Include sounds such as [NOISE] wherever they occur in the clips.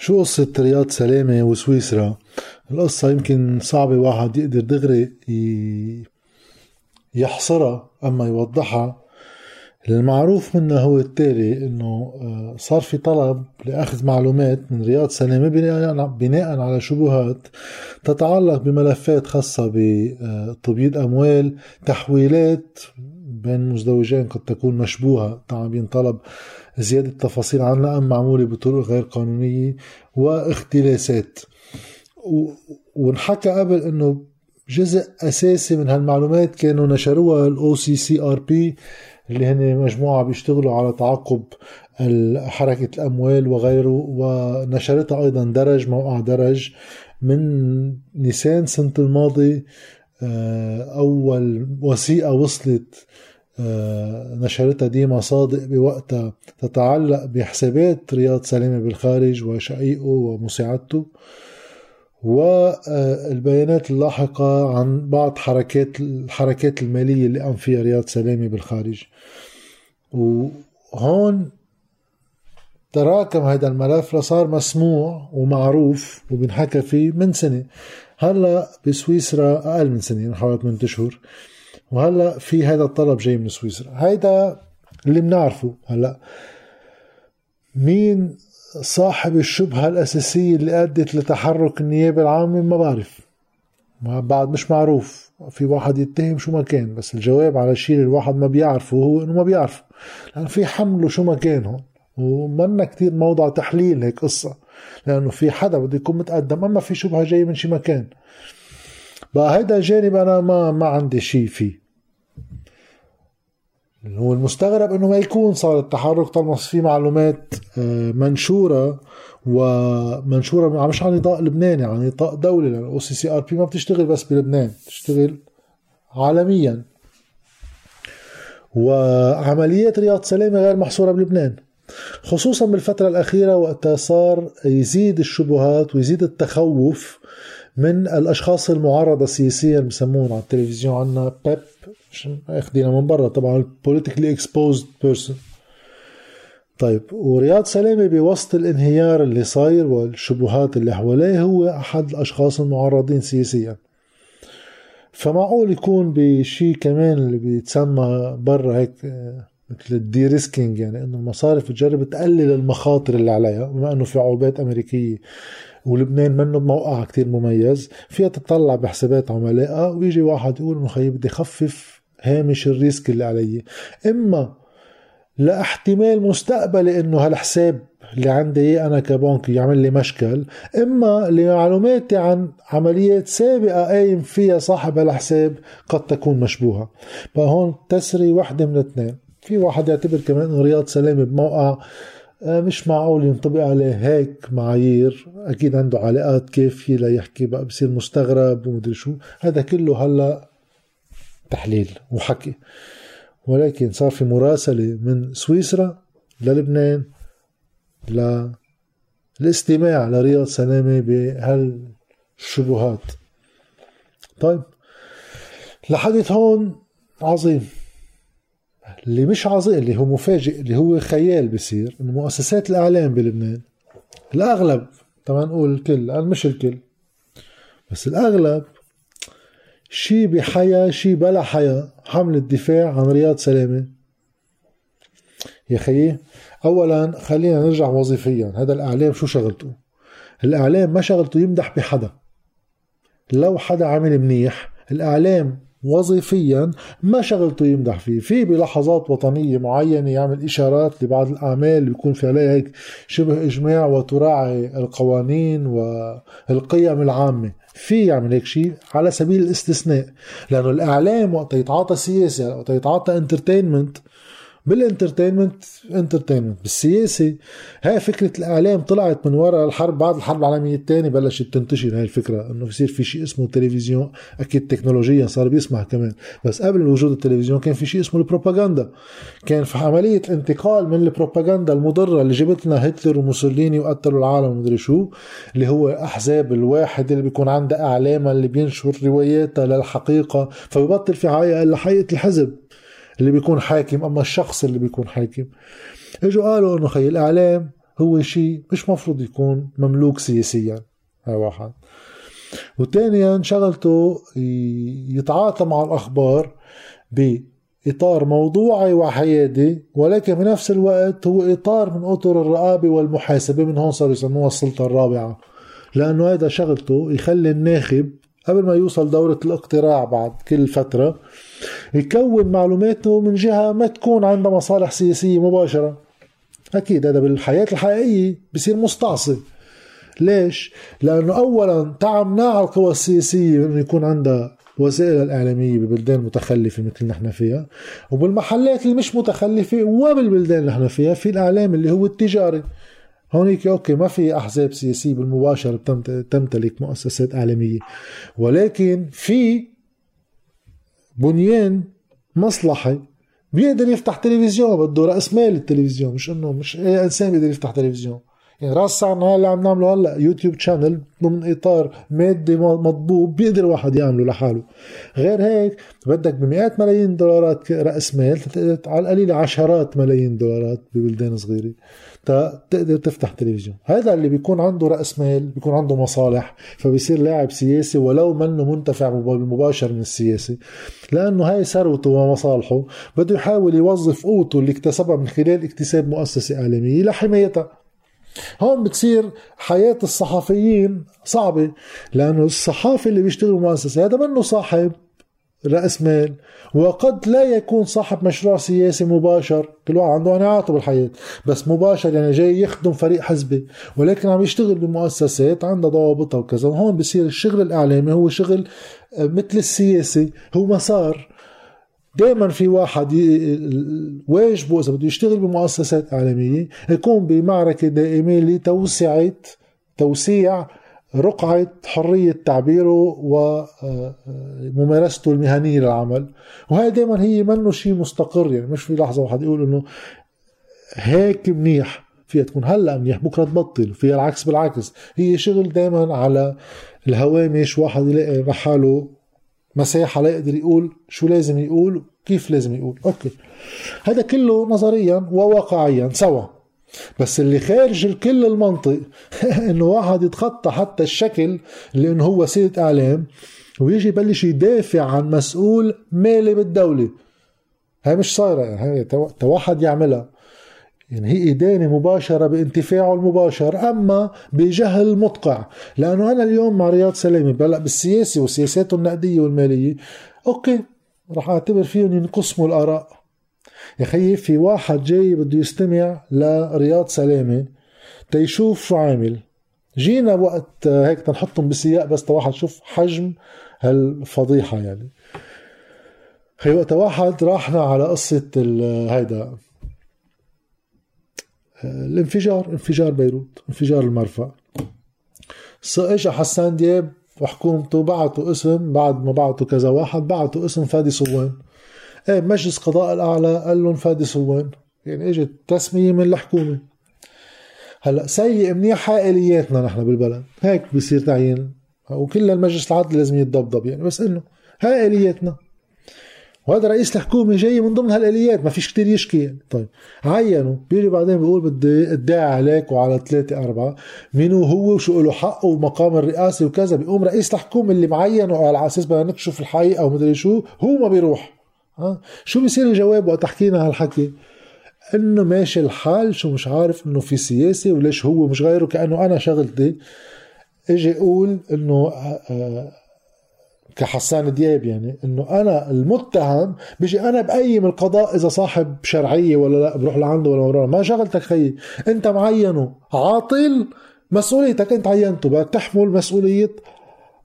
شو قصة رياض سلامة وسويسرا؟ القصة يمكن صعبة واحد يقدر دغري يحصرها أما يوضحها المعروف منها هو التالي إنه آه، صار في طلب لأخذ معلومات من رياض سلامة بناء على شبهات تتعلق بملفات خاصة بتبييض أموال تحويلات بين مزدوجين قد تكون مشبوهة. طبعا بينطلب زيادة تفاصيل عنها ام معمولة بطرق غير قانونية واختلاسات. ونحكى قبل إنه جزء أساسي من هالمعلومات كانوا نشروها ال OCCRP اللي هن مجموعة بيشتغلوا على تعقب حركة الأموال وغيره ونشرتها أيضا درج موقع درج من نيسان سنة الماضي أول وثيقة وصلت آه، نشرتها ديما صادق بوقتها تتعلق بحسابات رياض سلامة بالخارج وشقيقه ومساعدته. والبيانات اللاحقة عن بعض حركات الحركات المالية اللي قام فيها رياض سلامة بالخارج. وهون تراكم هذا الملف لصار مسموع ومعروف وبنحكى فيه من سنة. هلا بسويسرا أقل من سنة من حوالي 8 أشهر وهلا في هذا الطلب جاي من سويسرا. هيدا اللي بنعرفه هلا مين صاحب الشبهة الأساسية اللي أدت لتحرك النيابة العامة؟ ما بعرف. بعد مش معروف. في واحد يتهم شو ما كان بس الجواب على الشيء اللي الواحد ما بيعرفه هو إنه ما بيعرفه. لأنه في حملة شو ما كان هون. ومنا كتير موضع تحليل هيك قصة. لأنه في حدا بده يكون متقدم أما في شبهة جاي من شي مكان. بقى هيدا الجانب أنا ما ما عندي شيء فيه. هو المستغرب إنه ما يكون صار التحرك طالما في معلومات آه، منشورة ومنشورة مش عن نطاق لبناني عن نطاق دولي لأن ال OCCRP ما بتشتغل بس بلبنان بتشتغل عالميا. وعمليات رياض سلامة غير محصورة بلبنان. خصوصا بالفترة الأخيرة وقتها صار يزيد الشبهات ويزيد التخوف من الأشخاص المعرضة سياسيا بسمون على التلفزيون عنا PEP اخذينا من برا طبعا politically exposed person. طيب ورياض سلامة بوسط الانهيار اللي صاير والشبهات اللي حواليه هو أحد الأشخاص المعرضين سياسيا. فمعقول يكون بشيء كمان اللي بيتسمى برا هيك مثل ال de-risking يعني إنه المصارف بتجرب تقلل المخاطر اللي عليها بما إنه في عقوبات أمريكية ولبنان منه بموقع كتير مميز. فيها تطلع بحسابات عملائها ويجي واحد يقول إنه خيي بدي خفف هامش الريسك اللي علي. إما لإحتمال مستقبلي إنه هالحساب اللي عندي إياه أنا كبنك يعمل لي مشكل إما لمعلوماتي عن عمليات سابقة قايم فيها صاحب هالحساب قد تكون مشبوهة. فهون تسري وحده من الاثنين في واحد يعتبر كمان انه رياض سلامة بموقع آه، مش معقول ينطبق عليه هيك معايير. أكيد عنده علاقات كافية ليحكي بقى بصير مستغرب ومدري شو. هذا كله هلا تحليل وحكي. ولكن صار في مراسلة من سويسرا للبنان للاستماع لرياض سلامة بهالشبهات. طيب لحدث هون عظيم. اللي مش عظيم اللي هو مفاجئ اللي هو خيال بصير إنه مؤسسات الإعلام بلبنان الأغلب طبعا نقول الكل مش الكل بس الأغلب شي بحيا شي بلا حيا حمل الدفاع عن رياض سلامة. يا خيي اولا خلينا نرجع وظيفيا هذا الإعلام شو شغلته؟ الإعلام ما شغلته يمدح بحدا. لو حدا عمل منيح الإعلام وظيفيا ما شغلته يمدح فيه. في بلحظات وطنية معينة يعمل إشارات لبعض الأعمال يكون في عليها هيك شبه إجماع وتراعي القوانين والقيم العامة. في يعمل هيك شيء على سبيل الاستثناء لأنه الإعلام وقت يتعاطى سياسة وقت يتعاطى entertainment بال entertainment entertainment بالسياسة هاي فكرة الإعلام طلعت من وراء الحرب بعد الحرب العالمية الثانية بلشت تنتشر هاي الفكرة إنه بصير في شيء اسمه تلفزيون. أكيد تكنولوجيا صار بيسمع كمان بس قبل وجود التلفزيون كان في شيء اسمه البروباغندا. كان في عملية الانتقال من البروباغندا المضرة اللي جابت لنا هتلر وموسوليني وقتلوا العالم ومدري شو اللي هو أحزاب الواحد اللي بيكون عنده اعلامها اللي بينشر رواياتها للحقيقة فببطل في حقيقة إلا حقيقة الحزب. اللي بيكون حاكم أما الشخص اللي بيكون حاكم. إجوا قالوا إنه خي الإعلام هو شيء مش مفروض يكون مملوك سياسيا. هاي واحد. وثانيا شغلته يتعاطى مع الأخبار بإطار موضوعي وحيادي ولكن بنفس الوقت هو إطار من أطر الرقابة والمحاسبة من هون صاروا يسموها السلطة الرابعة. لأنه هذا شغلته يخلي الناخب قبل ما يوصل دورة الاقتراع بعد كل فترة يكون معلوماته من جهة ما تكون عندها مصالح سياسية مباشرة. أكيد هذا بالحياة الحقيقية بصير مستعصي. ليش؟ لأنه أولا تعمنا على القوى السياسية أنه يكون عندها وسائل الإعلامية ببلدان متخلفة مثل نحن فيها وبالمحلات اللي مش متخلفة وبالبلدان اللي نحن فيها في الإعلام اللي هو التجاري. هونيك أوكي ما في أحزاب سياسية بالمباشر تمتلك مؤسسات اعلاميه ولكن في بنيان مصلحي بيقدر يفتح تلفزيون بده رأس مال التلفزيون مش انه مش أي إنسان بيقدر يفتح تلفزيون. يعني راس اللي عم نعمله هلا. يوتيوب شانل ضمن إطار مادي مضبوب بيقدر واحد يعمله لحاله. غير هيك بدك بمئات ملايين دولارات رأس مال على القليل عشرات ملايين دولارات ببلدان صغيرة تقدر تفتح تلفزيون. هذا اللي بيكون عنده رأس مال بيكون عنده مصالح فبيصير لاعب سياسي ولو منه منتفع بالمباشر من السياسة. لأنه هاي ثروته ومصالحه بده يحاول يوظف قوته اللي اكتسبها من خلال اكتساب مؤسسة إعلامية لحمايتها. هون بتصير حياة الصحفيين صعبة لأنه الصحافي اللي بيشتغل مؤسسة هذا منه صاحب رأس مال وقد لا يكون صاحب مشروع سياسي مباشر كل واحد عنده قناعاته بالحياة بس مباشر يعني جاي يخدم فريق حزبي ولكن عم يشتغل بمؤسسات عندها ضوابطها وكذا وهون بصير الشغل الإعلامي هو شغل مثل السياسي هو مسار دائما في واحد واجبه اذا بده يشتغل بمؤسسات اعلاميه يكون بمعركة دائمة لتوسعة توسيع رقعة حرية تعبيره وممارسته المهنية للعمل. وهي دائما هي منه شيء مستقر يعني مش في لحظة واحد يقول إنه هيك منيح فيها تكون. هلأ منيح بكرة تبطل فيها العكس بالعكس. هي شغل دائما على الهوامش واحد يلاقي محاله مساحة لا يقدر يقول شو لازم يقول كيف لازم يقول. أوكي. هذا كله نظريا وواقعيا سوا. بس اللي خارج كل المنطق [LAUGHS] إنه واحد يتخطى حتى الشكل اللي انه هو وسيله إعلام ويجي يبلش يدافع عن مسؤول مالي بالدولة. هاي مش صايرة. هاي واحد يعملها. يعني هي إدانة مباشرة بانتفاعه المباشر أما بجهل مدقع. لأنه أنا اليوم مع رياض سلامي بلا بالسياسة وسياساته النقدية والمالية أوكي رح أعتبر فيهم ينقسموا الآراء. يا خيي في واحد جاي بده يستمع لرياض سلامة تيشوف شو عامل. جينا وقت هيك تنحطهم بسياق بس تواحد شوف حجم هالفضيحة يعني. خي وقت واحد راحنا على قصة هيدا. الانفجار انفجار بيروت انفجار المرفأ. اجى حسان دياب وحكومته بعتوا اسم بعد ما بعتوا كذا واحد بعتوا اسم فادي صوان. إيه مجلس قضاء الأعلى قال لهم فادي صوان. يعني إجت تسمية من الحكومة. هلأ سيء منيح الياتنا نحن بالبلد. هيك بصير تعيين. وكل المجلس العدل لازم يتضبضب يعني. بس إنه هاي الياتنا وهذا رئيس الحكومة جاي من ضمن هالآليات ما فيش كتير يشكي. طيب عينوا بيجي بعدين بيقول بدي ادعي عليك وعلى ثلاثة أربعة مين هو وشو له حقه ومقام الرئاسة وكذا. بيقوم رئيس الحكومة اللي معينه على أساس بدنا نكشف الحقيقة ومدري شو هو ما بيروح. ها؟ شو بيصير الجواب وقت حكينا هالحكي؟ إنه ماشي الحال شو مش عارف إنه في سياسة وليش هو مش غيره كأنه أنا شغلتي. إجي أقول إنه آه، آه، كحسان دياب يعني إنه أنا المتهم بيجي أنا بقيم القضاء إذا صاحب شرعية ولا لا بروح لعنده ولا بروح ما شغلتك خيي أنت معينه عاطل مسؤوليتك أنت عينته بدك تحمل مسؤولية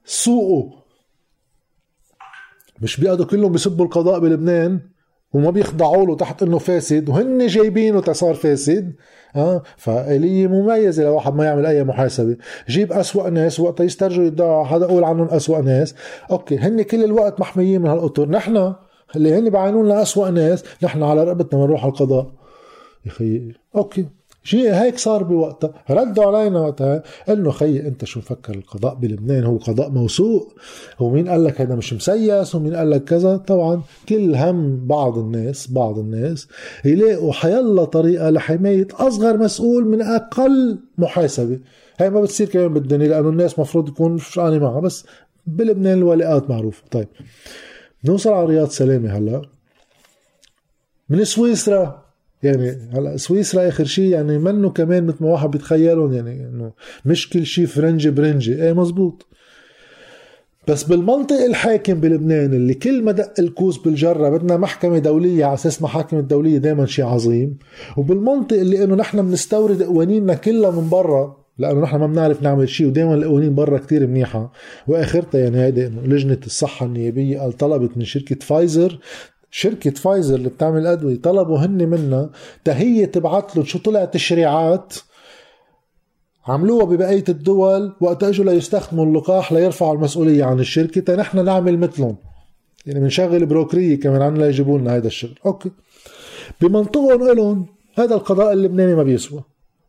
سوقه. مش بيقعدوا كلهم بيسبوا القضاء بلبنان؟ وما بيخضعوا له تحت إنه فاسد وهن جايبينه تصار فاسد. آه فآلية مميزة لواحد ما يعمل أي محاسبة. جيب أسوأ ناس وقت يسترجوا يدعوا حدا يقول عنهم أسوأ ناس. أوكي هن كل الوقت محميين من هالقطر. نحن اللي هن بعينون أسوأ ناس نحن على رقبتنا بنروح على القضاء. يا أخي أوكي. شيء هيك صار بوقتها. ردوا علينا وقتها انه خي أنت شو مفكر؟ القضاء بلبنان هو قضاء موثوق. هو مين قال لك هذا مش مسيس؟ ومين قال لك كذا؟ طبعا كل هم بعض الناس بعض الناس يلاقوا حيلا طريقة لحماية أصغر مسؤول من أقل محاسبة. هي ما بتصير كمان بالدنيا لأنه الناس مفروض يكون فرقانه معها بس بلبنان الولاءات معروفة. طيب نوصل على رياض سلامة هلا. من سويسرا يعني هلا سويسرا آخر شيء يعني منه كمان مثل ما واحد بيتخيلهم يعني إنه مش كل شيء فرنجي برنجي. إيه مزبوط. بس بالمنطق الحاكم بلبنان اللي كل ما دق الكوس بالجرة بدنا محكمة دولية على أساس محاكم الدولية دائما شيء عظيم. وبالمنطق اللي إنه نحن بنستورد قوانيننا كلها من برا لأنه نحن ما بنعرف نعمل شيء ودائما القوانين برا كتير منيحة. وآخرتها يعني هيدي إنه لجنة الصحة النيابية قال طلبت من شركة فايزر شركة فايزر اللي بتعمل الأدوية طلبوا هن منا تهية تبعت له شو طلع تشريعات عملوها ببقية الدول وقت إجوا ليستخدموا اللقاح ليرفعوا المسؤولية عن الشركة. نحن نعمل مثلهم. يعني بنشغل بروكرية كمان عنا ليجيبوا لنا هذا الشغل. أوكي. بمنطقهم لهم هذا القضاء اللبناني ما بيسوى.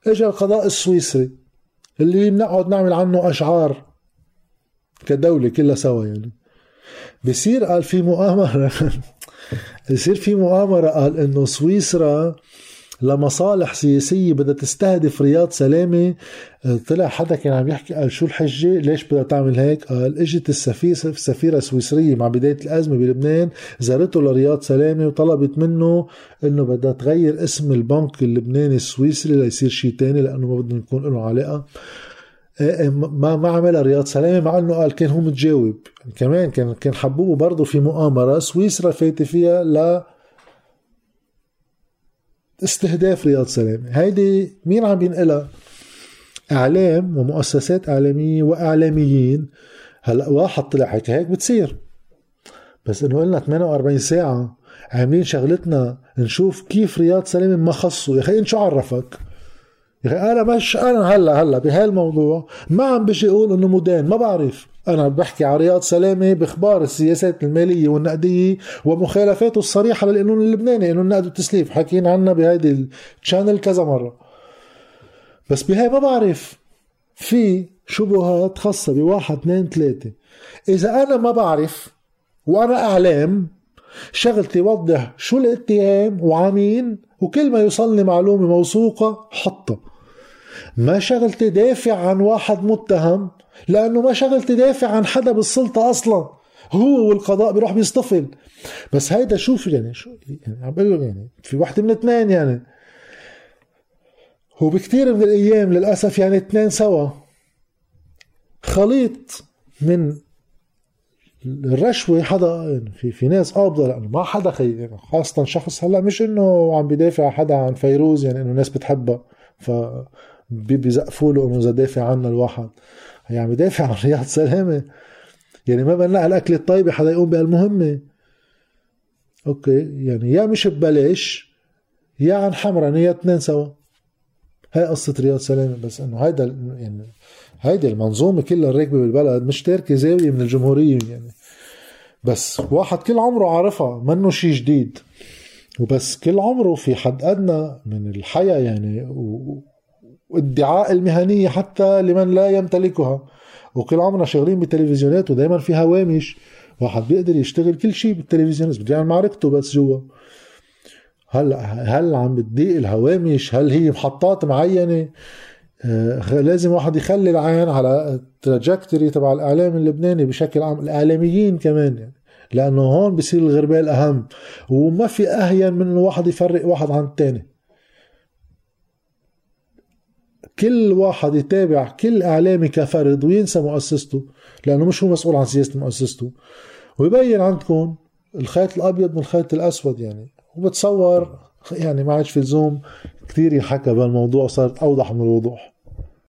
اجى القضاء السويسري اللي بنقعد نعمل عنه أشعار كدولة كلها سوا يعني. بصير قال في مؤامرة. [LAUGHS] يصير في مؤامرة قال إنه سويسرا لمصالح سياسية بدها تستهدف رياض سلامة. طلع حدا كان عم يحكي قال شو الحجة؟ ليش بدها تعمل هيك؟ قال إجت السفيرة السفيرة السويسرية مع بداية الأزمة بلبنان زارته لرياض سلامة وطلبت منه إنه بدها تغير اسم البنك اللبناني السويسري ليصير شيء تاني لأنه ما بدهم يكون له علاقة. ما ما عملها رياض سلامة مع إنه قال كان هو متجاوب. كمان كان كان حبوبه برضه في مؤامرة. سويسرا فايته فيها ل استهداف رياض سلامة. هيدي مين عم ينقلها؟ إعلام ومؤسسات إعلامية وإعلاميين. هلا واحد طلع هيك هيك بتصير. بس إنه قلنا 48 ساعة عاملين شغلتنا نشوف كيف رياض سلامة ما خصوا. يا أخي إنت شو عرفك؟ يعني أنا مش أنا هلأ هلأ بهالموضوع ما عم بجي أقول إنه مدان ما بعرف. أنا بحكي على رياض سلامة بإخبار السياسات المالية والنقدية ومخالفاته الصريحة للقانون اللبناني إنه النقد والتسليف. حاكيين عنها بهيدي الشانل كذا مرة. بس بهاي ما بعرف في شبهات خاصة بواحد اثنين ثلاثة. إذا أنا ما بعرف وأنا أعلام شغلتي وضح شو الاتهام وعمين وكل ما يوصلني معلومة موثوقة حطها ما شغلتي دافع عن واحد متهم لأنه ما شغلتي دافع عن حدا بالسلطة أصلا. هو والقضاء بيروح بيصطفل بس هيدا شوف يعني شو يعني عم بقول يعني في وحدة من اثنين يعني. هو بكثير من الأيام للأسف يعني اثنين سوا. خليط من الرشوة حدا في في ناس قابضة لأنه ما حدا خي يعني خاصة شخص هلأ مش إنه عم بدافع حدا عن فيروز يعني إنه الناس بتحبها ف بيزقفوا له إنه إذا دافع عنا الواحد. هي عم يدافع عن رياض سلامة. يعني ما بدنا الاكل الطيبة حدا يقوم بهالمهمه أوكي يعني يا مش ببلاش يا عن حمرا يا اثنين سوا. هاي قصة رياض سلامة بس إنه هيدا يعني هيدي المنظومة كلها الراكبة بالبلد مش تاركة زاوية من الجمهورية يعني. بس واحد كل عمره عارفها منه شيء جديد. وبس كل عمره في حد أدنى من الحياة يعني وادعاء المهنية حتى لمن لا يمتلكها. وكل عمرنا شغالين بالتلفزيونات ودائما في هوامش. واحد بيقدر يشتغل كل شيء بالتلفزيون بده يعمل معركته بس جوا. هلا هل عم بتضيق الهوامش؟ هل هي محطات معينة؟ لازم واحد يخلي العين على التراجكتوري تبع الاعلام اللبناني بشكل عام الاعلاميين كمان يعني لأنه هون بصير الغربال أهم وما في أهين من انه واحد يفرق واحد عن الثاني كل واحد يتابع كل اعلامي كفرد وينسى مؤسسته لأنه مش هو مسؤول عن سياسة مؤسسته. ويبين عندكم الخيط الأبيض من الخيط الأسود يعني وبتصور يعني ما عادش في لزوم كثير ينحكى بهالموضوع صارت أوضح من الوضوح.